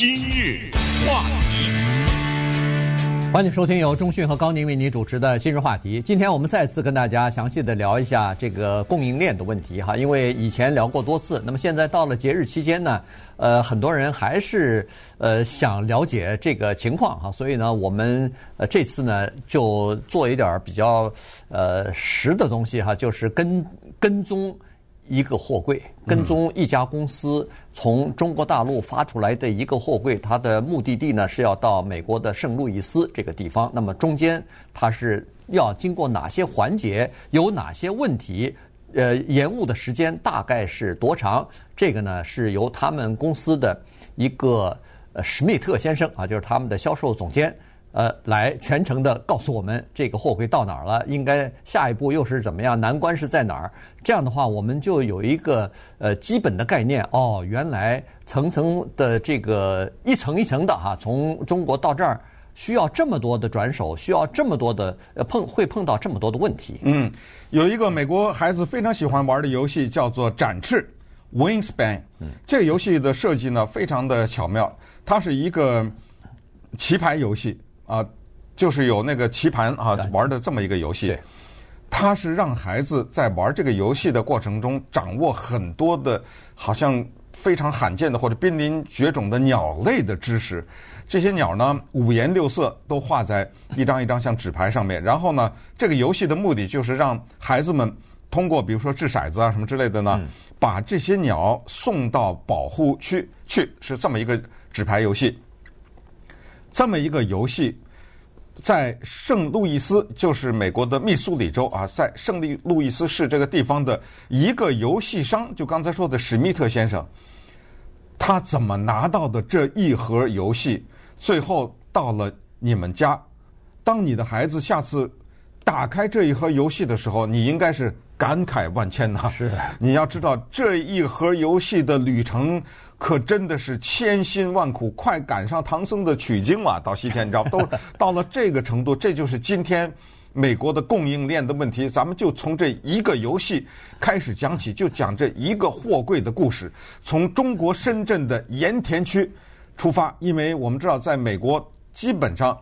今日话题，欢迎收听由中讯和高宁为您主持的今日话题。今天我们再次跟大家详细的聊一下这个供应链的问题哈，因为以前聊过多次，那么现在到了节日期间呢，呃，很多人还是呃想了解这个情况哈，所以呢，我们呃这次呢就做一点比较呃实的东西哈，就是跟跟踪。一个货柜跟踪一家公司从中国大陆发出来的一个货柜，它的目的地呢是要到美国的圣路易斯这个地方。那么中间它是要经过哪些环节，有哪些问题？呃，延误的时间大概是多长？这个呢是由他们公司的一个呃史密特先生啊，就是他们的销售总监。呃，来全程的告诉我们这个货柜到哪儿了，应该下一步又是怎么样，难关是在哪儿？这样的话，我们就有一个呃基本的概念。哦，原来层层的这个一层一层的哈，从中国到这儿需要这么多的转手，需要这么多的呃碰会碰到这么多的问题。嗯，有一个美国孩子非常喜欢玩的游戏叫做展翅 （Wingspan）。这个游戏的设计呢非常的巧妙，它是一个棋牌游戏。啊，就是有那个棋盘啊，玩的这么一个游戏，它是让孩子在玩这个游戏的过程中掌握很多的，好像非常罕见的或者濒临绝种的鸟类的知识。这些鸟呢，五颜六色都画在一张一张像纸牌上面。然后呢，这个游戏的目的就是让孩子们通过比如说掷骰子啊什么之类的呢，把这些鸟送到保护区去，是这么一个纸牌游戏。这么一个游戏，在圣路易斯，就是美国的密苏里州啊，在圣利路易斯市这个地方的一个游戏商，就刚才说的史密特先生，他怎么拿到的这一盒游戏？最后到了你们家，当你的孩子下次打开这一盒游戏的时候，你应该是感慨万千呐。是，你要知道这一盒游戏的旅程。可真的是千辛万苦，快赶上唐僧的取经了。到西天，你知道，都到了这个程度，这就是今天美国的供应链的问题。咱们就从这一个游戏开始讲起，就讲这一个货柜的故事。从中国深圳的盐田区出发，因为我们知道，在美国基本上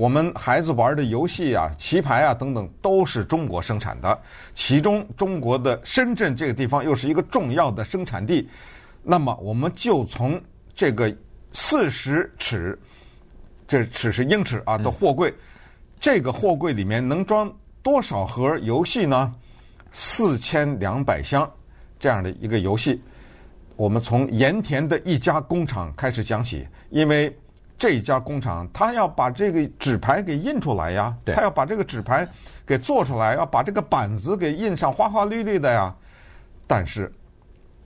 我们孩子玩的游戏啊、棋牌啊等等都是中国生产的，其中中国的深圳这个地方又是一个重要的生产地。那么我们就从这个四十尺，这尺是英尺啊的货柜，这个货柜里面能装多少盒游戏呢？四千两百箱这样的一个游戏。我们从盐田的一家工厂开始讲起，因为这家工厂他要把这个纸牌给印出来呀，他要把这个纸牌给做出来，要把这个板子给印上花花绿绿的呀，但是。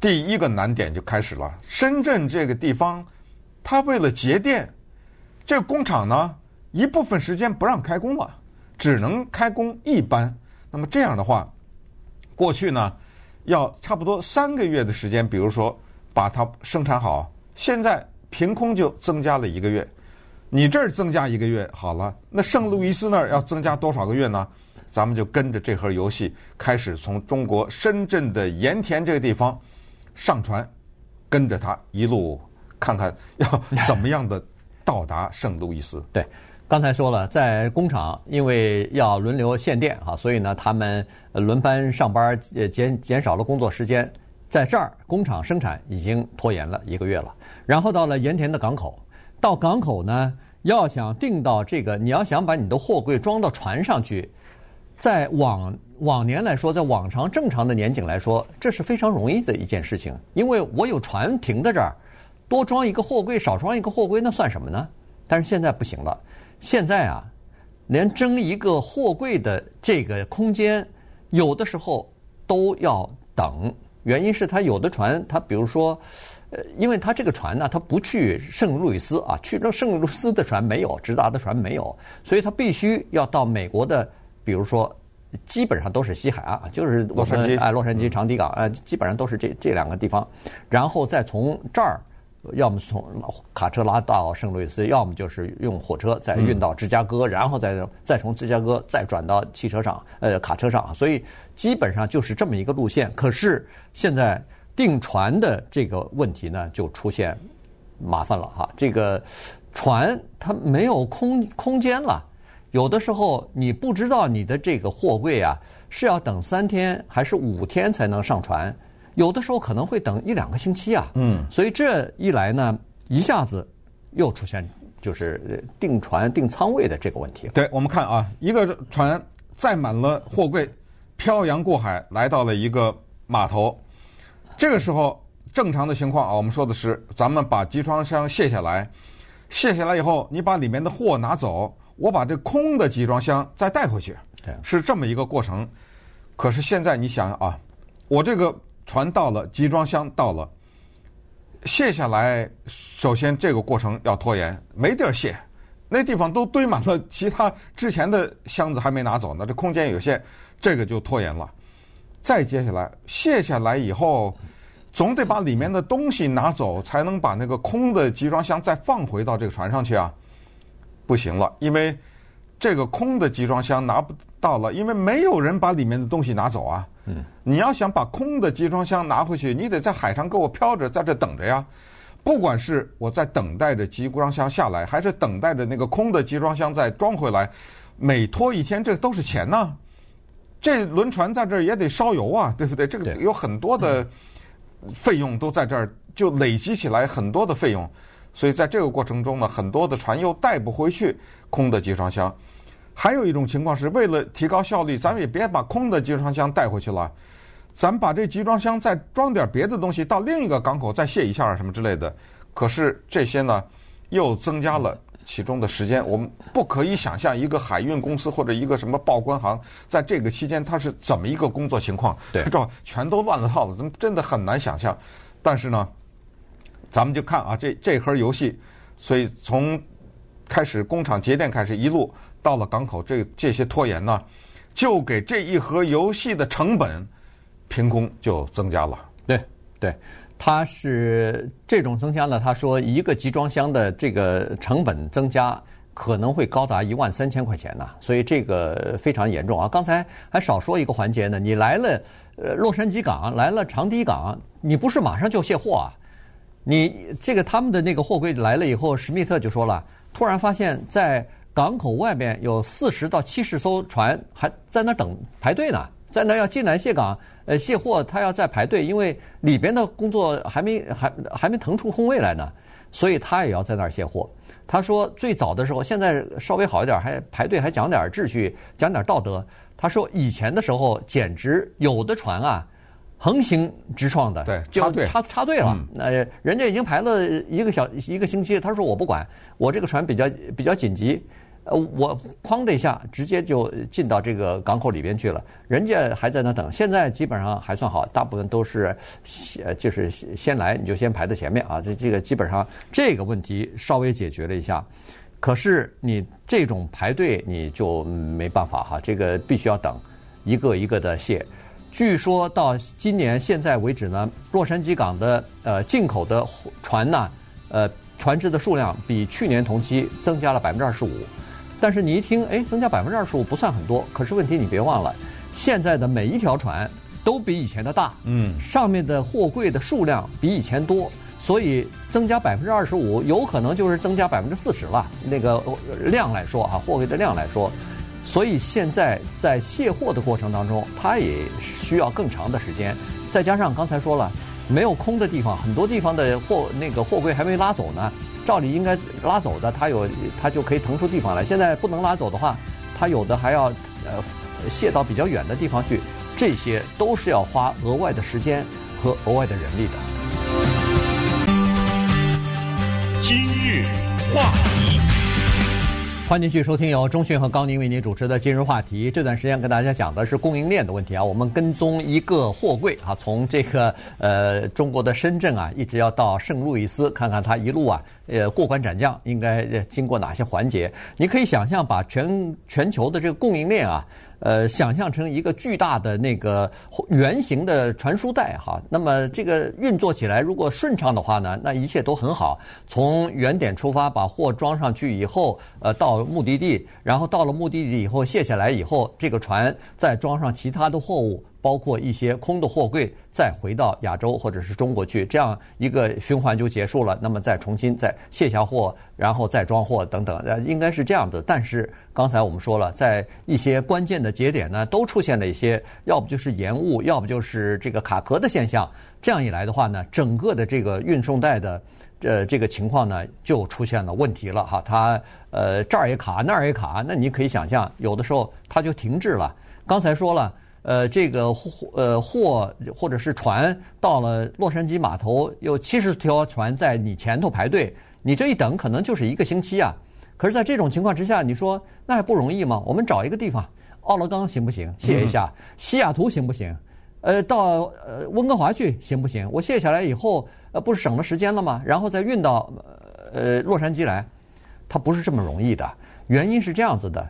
第一个难点就开始了。深圳这个地方，它为了节电，这个工厂呢，一部分时间不让开工了，只能开工一班。那么这样的话，过去呢，要差不多三个月的时间，比如说把它生产好，现在凭空就增加了一个月。你这儿增加一个月好了，那圣路易斯那儿要增加多少个月呢？咱们就跟着这盒游戏开始从中国深圳的盐田这个地方。上船，跟着他一路看看要怎么样的到达圣路易斯。对，刚才说了，在工厂因为要轮流限电啊，所以呢，他们轮班上班，呃，减减少了工作时间。在这儿，工厂生产已经拖延了一个月了。然后到了盐田的港口，到港口呢，要想订到这个，你要想把你的货柜装到船上去，在往。往年来说，在往常正常的年景来说，这是非常容易的一件事情，因为我有船停在这儿，多装一个货柜，少装一个货柜，那算什么呢？但是现在不行了，现在啊，连争一个货柜的这个空间，有的时候都要等。原因是他有的船，他比如说，呃，因为他这个船呢，他不去圣路易斯啊，去那圣路易斯的船没有，直达的船没有，所以他必须要到美国的，比如说。基本上都是西海岸，就是我们哎，洛杉矶、长堤港，呃，基本上都是这这两个地方，然后再从这儿，要么从卡车拉到圣路易斯，要么就是用火车再运到芝加哥，然后再再从芝加哥再转到汽车上，呃，卡车上，所以基本上就是这么一个路线。可是现在订船的这个问题呢，就出现麻烦了哈。这个船它没有空空间了，有的时候你不知道你的这个货柜啊是要等三天还是五天才能上船，有的时候可能会等一两个星期啊。嗯，所以这一来呢，一下子又出现就是订船订舱位的这个问题。对，我们看啊，一个船载满了货柜，漂洋过海来到了一个码头，这个时候。正常的情况啊，我们说的是，咱们把集装箱卸下来，卸下来以后，你把里面的货拿走，我把这空的集装箱再带回去，是这么一个过程。可是现在你想想啊，我这个船到了，集装箱到了，卸下来，首先这个过程要拖延，没地儿卸，那地方都堆满了其他之前的箱子还没拿走呢，这空间有限，这个就拖延了。再接下来，卸下来以后。总得把里面的东西拿走，才能把那个空的集装箱再放回到这个船上去啊！不行了，因为这个空的集装箱拿不到了，因为没有人把里面的东西拿走啊。嗯，你要想把空的集装箱拿回去，你得在海上给我漂着，在这等着呀。不管是我在等待着集装箱下来，还是等待着那个空的集装箱再装回来，每拖一天，这都是钱呐。这轮船在这儿也得烧油啊，对不对？这个有很多的。费用都在这儿，就累积起来很多的费用，所以在这个过程中呢，很多的船又带不回去空的集装箱。还有一种情况是为了提高效率，咱们也别把空的集装箱带回去了，咱们把这集装箱再装点别的东西到另一个港口再卸一下什么之类的。可是这些呢，又增加了。其中的时间，我们不可以想象一个海运公司或者一个什么报关行，在这个期间它是怎么一个工作情况？对，这全都乱了套了，咱们真的很难想象。但是呢，咱们就看啊，这这盒游戏，所以从开始工厂节点开始，一路到了港口，这这些拖延呢，就给这一盒游戏的成本凭空就增加了。对对。它是这种增加呢？他说一个集装箱的这个成本增加可能会高达一万三千块钱呢，所以这个非常严重啊！刚才还少说一个环节呢，你来了，呃，洛杉矶港来了长堤港，你不是马上就卸货啊？你这个他们的那个货柜来了以后，史密特就说了，突然发现在港口外边有四十到七十艘船还在那等排队呢，在那要进来卸港。呃，卸货他要在排队，因为里边的工作还没还还没腾出空位来呢，所以他也要在那儿卸货。他说最早的时候，现在稍微好一点，还排队还讲点秩序，讲点道德。他说以前的时候简直有的船啊，横行直撞的，对，就插插队了。那人家已经排了一个小一个星期，他说我不管，我这个船比较比较紧急。呃，我哐的一下，直接就进到这个港口里边去了。人家还在那等，现在基本上还算好，大部分都是，呃，就是先来你就先排在前面啊。这这个基本上这个问题稍微解决了一下。可是你这种排队你就没办法哈，这个必须要等，一个一个的卸。据说到今年现在为止呢，洛杉矶港的呃进口的船呢，呃船只的数量比去年同期增加了百分之二十五。但是你一听，哎，增加百分之二十五不算很多。可是问题你别忘了，现在的每一条船都比以前的大，嗯，上面的货柜的数量比以前多，所以增加百分之二十五，有可能就是增加百分之四十了。那个量来说啊，货柜的量来说，所以现在在卸货的过程当中，它也需要更长的时间。再加上刚才说了，没有空的地方，很多地方的货那个货柜还没拉走呢。照理应该拉走的，它有它就可以腾出地方来。现在不能拉走的话，它有的还要呃卸到比较远的地方去，这些都是要花额外的时间和额外的人力的。今日话题。欢迎继续收听由中讯和高宁为您主持的今日话题。这段时间跟大家讲的是供应链的问题啊。我们跟踪一个货柜啊，从这个呃中国的深圳啊，一直要到圣路易斯，看看它一路啊呃过关斩将，应该经过哪些环节？你可以想象，把全全球的这个供应链啊。呃，想象成一个巨大的那个圆形的传输带哈，那么这个运作起来如果顺畅的话呢，那一切都很好。从原点出发，把货装上去以后，呃，到目的地，然后到了目的地以后卸下来以后，这个船再装上其他的货物，包括一些空的货柜再回到亚洲或者是中国去，这样一个循环就结束了。那么再重新再卸下货，然后再装货等等，呃，应该是这样的。但是刚才我们说了，在一些关键的节点呢，都出现了一些，要不就是延误，要不就是这个卡壳的现象。这样一来的话呢，整个的这个运送带的。呃，这个情况呢，就出现了问题了哈。它呃这儿也卡，那儿也卡，那你可以想象，有的时候它就停滞了。刚才说了，呃，这个货呃货或者是船到了洛杉矶码头，有七十条船在你前头排队，你这一等可能就是一个星期啊。可是，在这种情况之下，你说那还不容易吗？我们找一个地方，奥勒冈行不行？卸一下，西雅图行不行？呃，到呃温哥华去行不行？我卸下来以后，呃，不是省了时间了吗？然后再运到呃洛杉矶来，它不是这么容易的。原因是这样子的，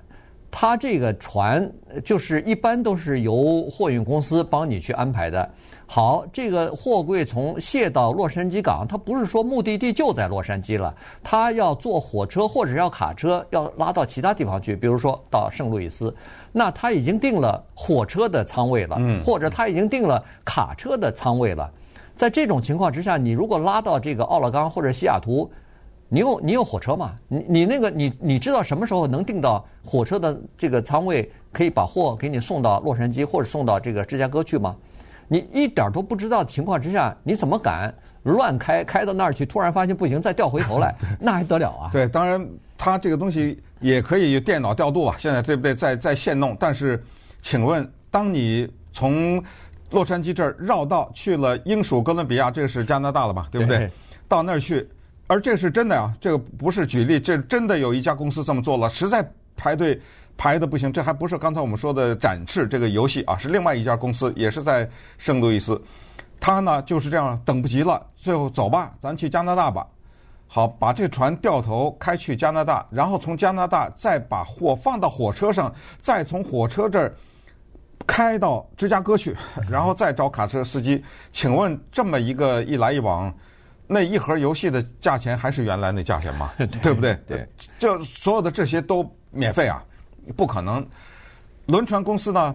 它这个船就是一般都是由货运公司帮你去安排的。好，这个货柜从卸到洛杉矶港，它不是说目的地就在洛杉矶了，它要坐火车或者要卡车要拉到其他地方去，比如说到圣路易斯。那他已经定了火车的仓位了，或者他已经定了卡车的仓位了。在这种情况之下，你如果拉到这个奥勒冈或者西雅图，你有你有火车吗？你你那个你你知道什么时候能订到火车的这个仓位，可以把货给你送到洛杉矶或者送到这个芝加哥去吗？你一点都不知道的情况之下，你怎么敢乱开开到那儿去？突然发现不行，再调回头来，那还得了啊？对，当然他这个东西。也可以电脑调度啊，现在对不对？在在线弄，但是，请问，当你从洛杉矶这儿绕道去了英属哥伦比亚，这个是加拿大了吧？对不对？对到那儿去，而这是真的啊，这个不是举例，这真的有一家公司这么做了，实在排队排的不行。这还不是刚才我们说的展翅这个游戏啊，是另外一家公司，也是在圣路易斯，他呢就是这样等不及了，最后走吧，咱去加拿大吧。好，把这船掉头开去加拿大，然后从加拿大再把货放到火车上，再从火车这儿开到芝加哥去，然后再找卡车司机。请问这么一个一来一往，那一盒游戏的价钱还是原来那价钱吗？对，对不对？对，就所有的这些都免费啊？不可能。轮船公司呢，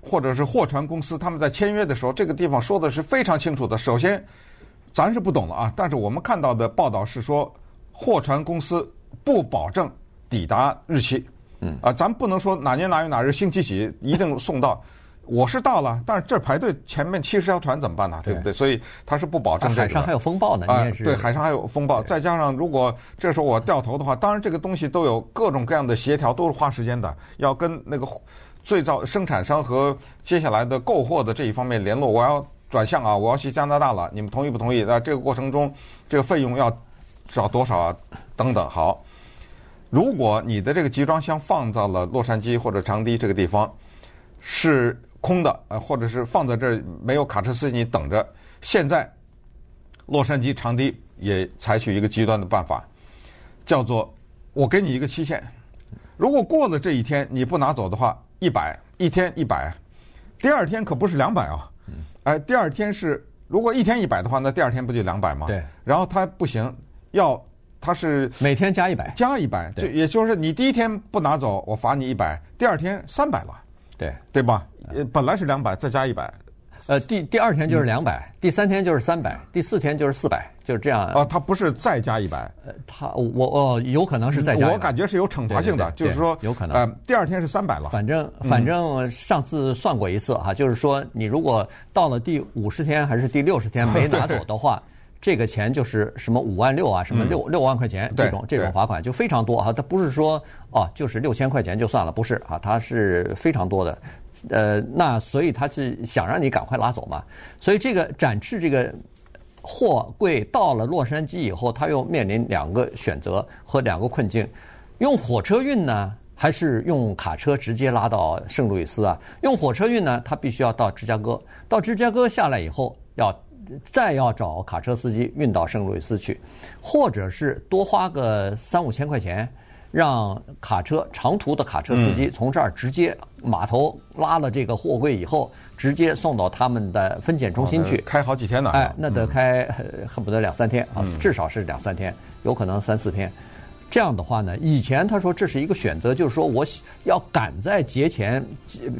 或者是货船公司，他们在签约的时候，这个地方说的是非常清楚的。首先。咱是不懂了啊，但是我们看到的报道是说，货船公司不保证抵达日期。嗯啊，咱不能说哪年哪月哪日星期几一定送到。我是到了，但是这排队前面七十条船怎么办呢？对不对？所以它是不保证这个。海上还有风暴呢，你也是。对，海上还有风暴，再加上如果这时候我掉头的话，当然这个东西都有各种各样的协调，都是花时间的，要跟那个最早生产商和接下来的购货的这一方面联络，我要。转向啊！我要去加拿大了，你们同意不同意？那这个过程中，这个费用要找多少啊？等等。好，如果你的这个集装箱放到了洛杉矶或者长堤这个地方是空的，呃，或者是放在这儿没有卡车司机等着。现在洛杉矶长堤也采取一个极端的办法，叫做我给你一个期限，如果过了这一天你不拿走的话，一百一天一百，第二天可不是两百啊。哎，第二天是如果一天一百的话，那第二天不就两百吗？对。然后他不行，要他是每天加一百，加一百，就也就是你第一天不拿走，我罚你一百，第二天三百了，对对吧？呃，本来是两百，再加一百。呃，第第二天就是两百，嗯，第三天就是三百，第四天就是四百，就是这样。啊，他不是再加一百，呃，他我哦，有可能是再加。我感觉是有惩罚性的，对对对，就是说有可能。呃，第二天是三百了。反正反正上次算过一次哈，就是说你如果到了第五十天还是第六十天没 拿走的话，这个钱就是什么五万六啊，什么六六万块钱这种这种罚款就非常多啊。它不是说哦，就是六千块钱就算了，不是啊，它是非常多的。呃，那所以他是想让你赶快拉走嘛，所以这个展翅这个货柜到了洛杉矶以后，他又面临两个选择和两个困境：用火车运呢，还是用卡车直接拉到圣路易斯啊？用火车运呢，他必须要到芝加哥，到芝加哥下来以后，要再要找卡车司机运到圣路易斯去，或者是多花个三五千块钱。让卡车长途的卡车司机从这儿直接码头拉了这个货柜以后，直接送到他们的分拣中心去，开好几天呢。哎，那得开恨不得两三天啊，至少是两三天，有可能三四天。这样的话呢，以前他说这是一个选择，就是说我要赶在节前，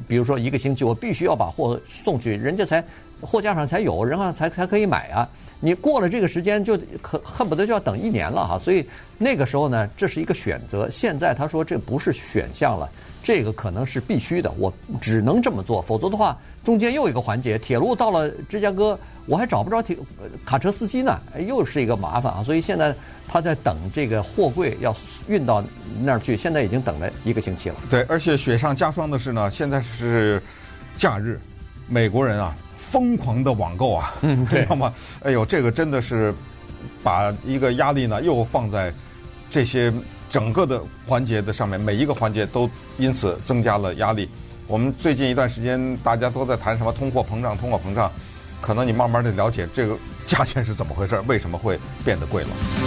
比如说一个星期，我必须要把货送去，人家才货架上才有，人家才才可以买啊。你过了这个时间，就可恨不得就要等一年了哈。所以那个时候呢，这是一个选择。现在他说这不是选项了，这个可能是必须的，我只能这么做，否则的话，中间又一个环节，铁路到了芝加哥，我还找不着铁卡车司机呢，又是一个麻烦啊。所以现在。他在等这个货柜要运到那儿去，现在已经等了一个星期了。对，而且雪上加霜的是呢，现在是假日，美国人啊疯狂的网购啊，嗯，知道吗？哎呦，这个真的是把一个压力呢又放在这些整个的环节的上面，每一个环节都因此增加了压力。我们最近一段时间大家都在谈什么通货膨胀，通货膨胀，可能你慢慢的了解这个价钱是怎么回事，为什么会变得贵了。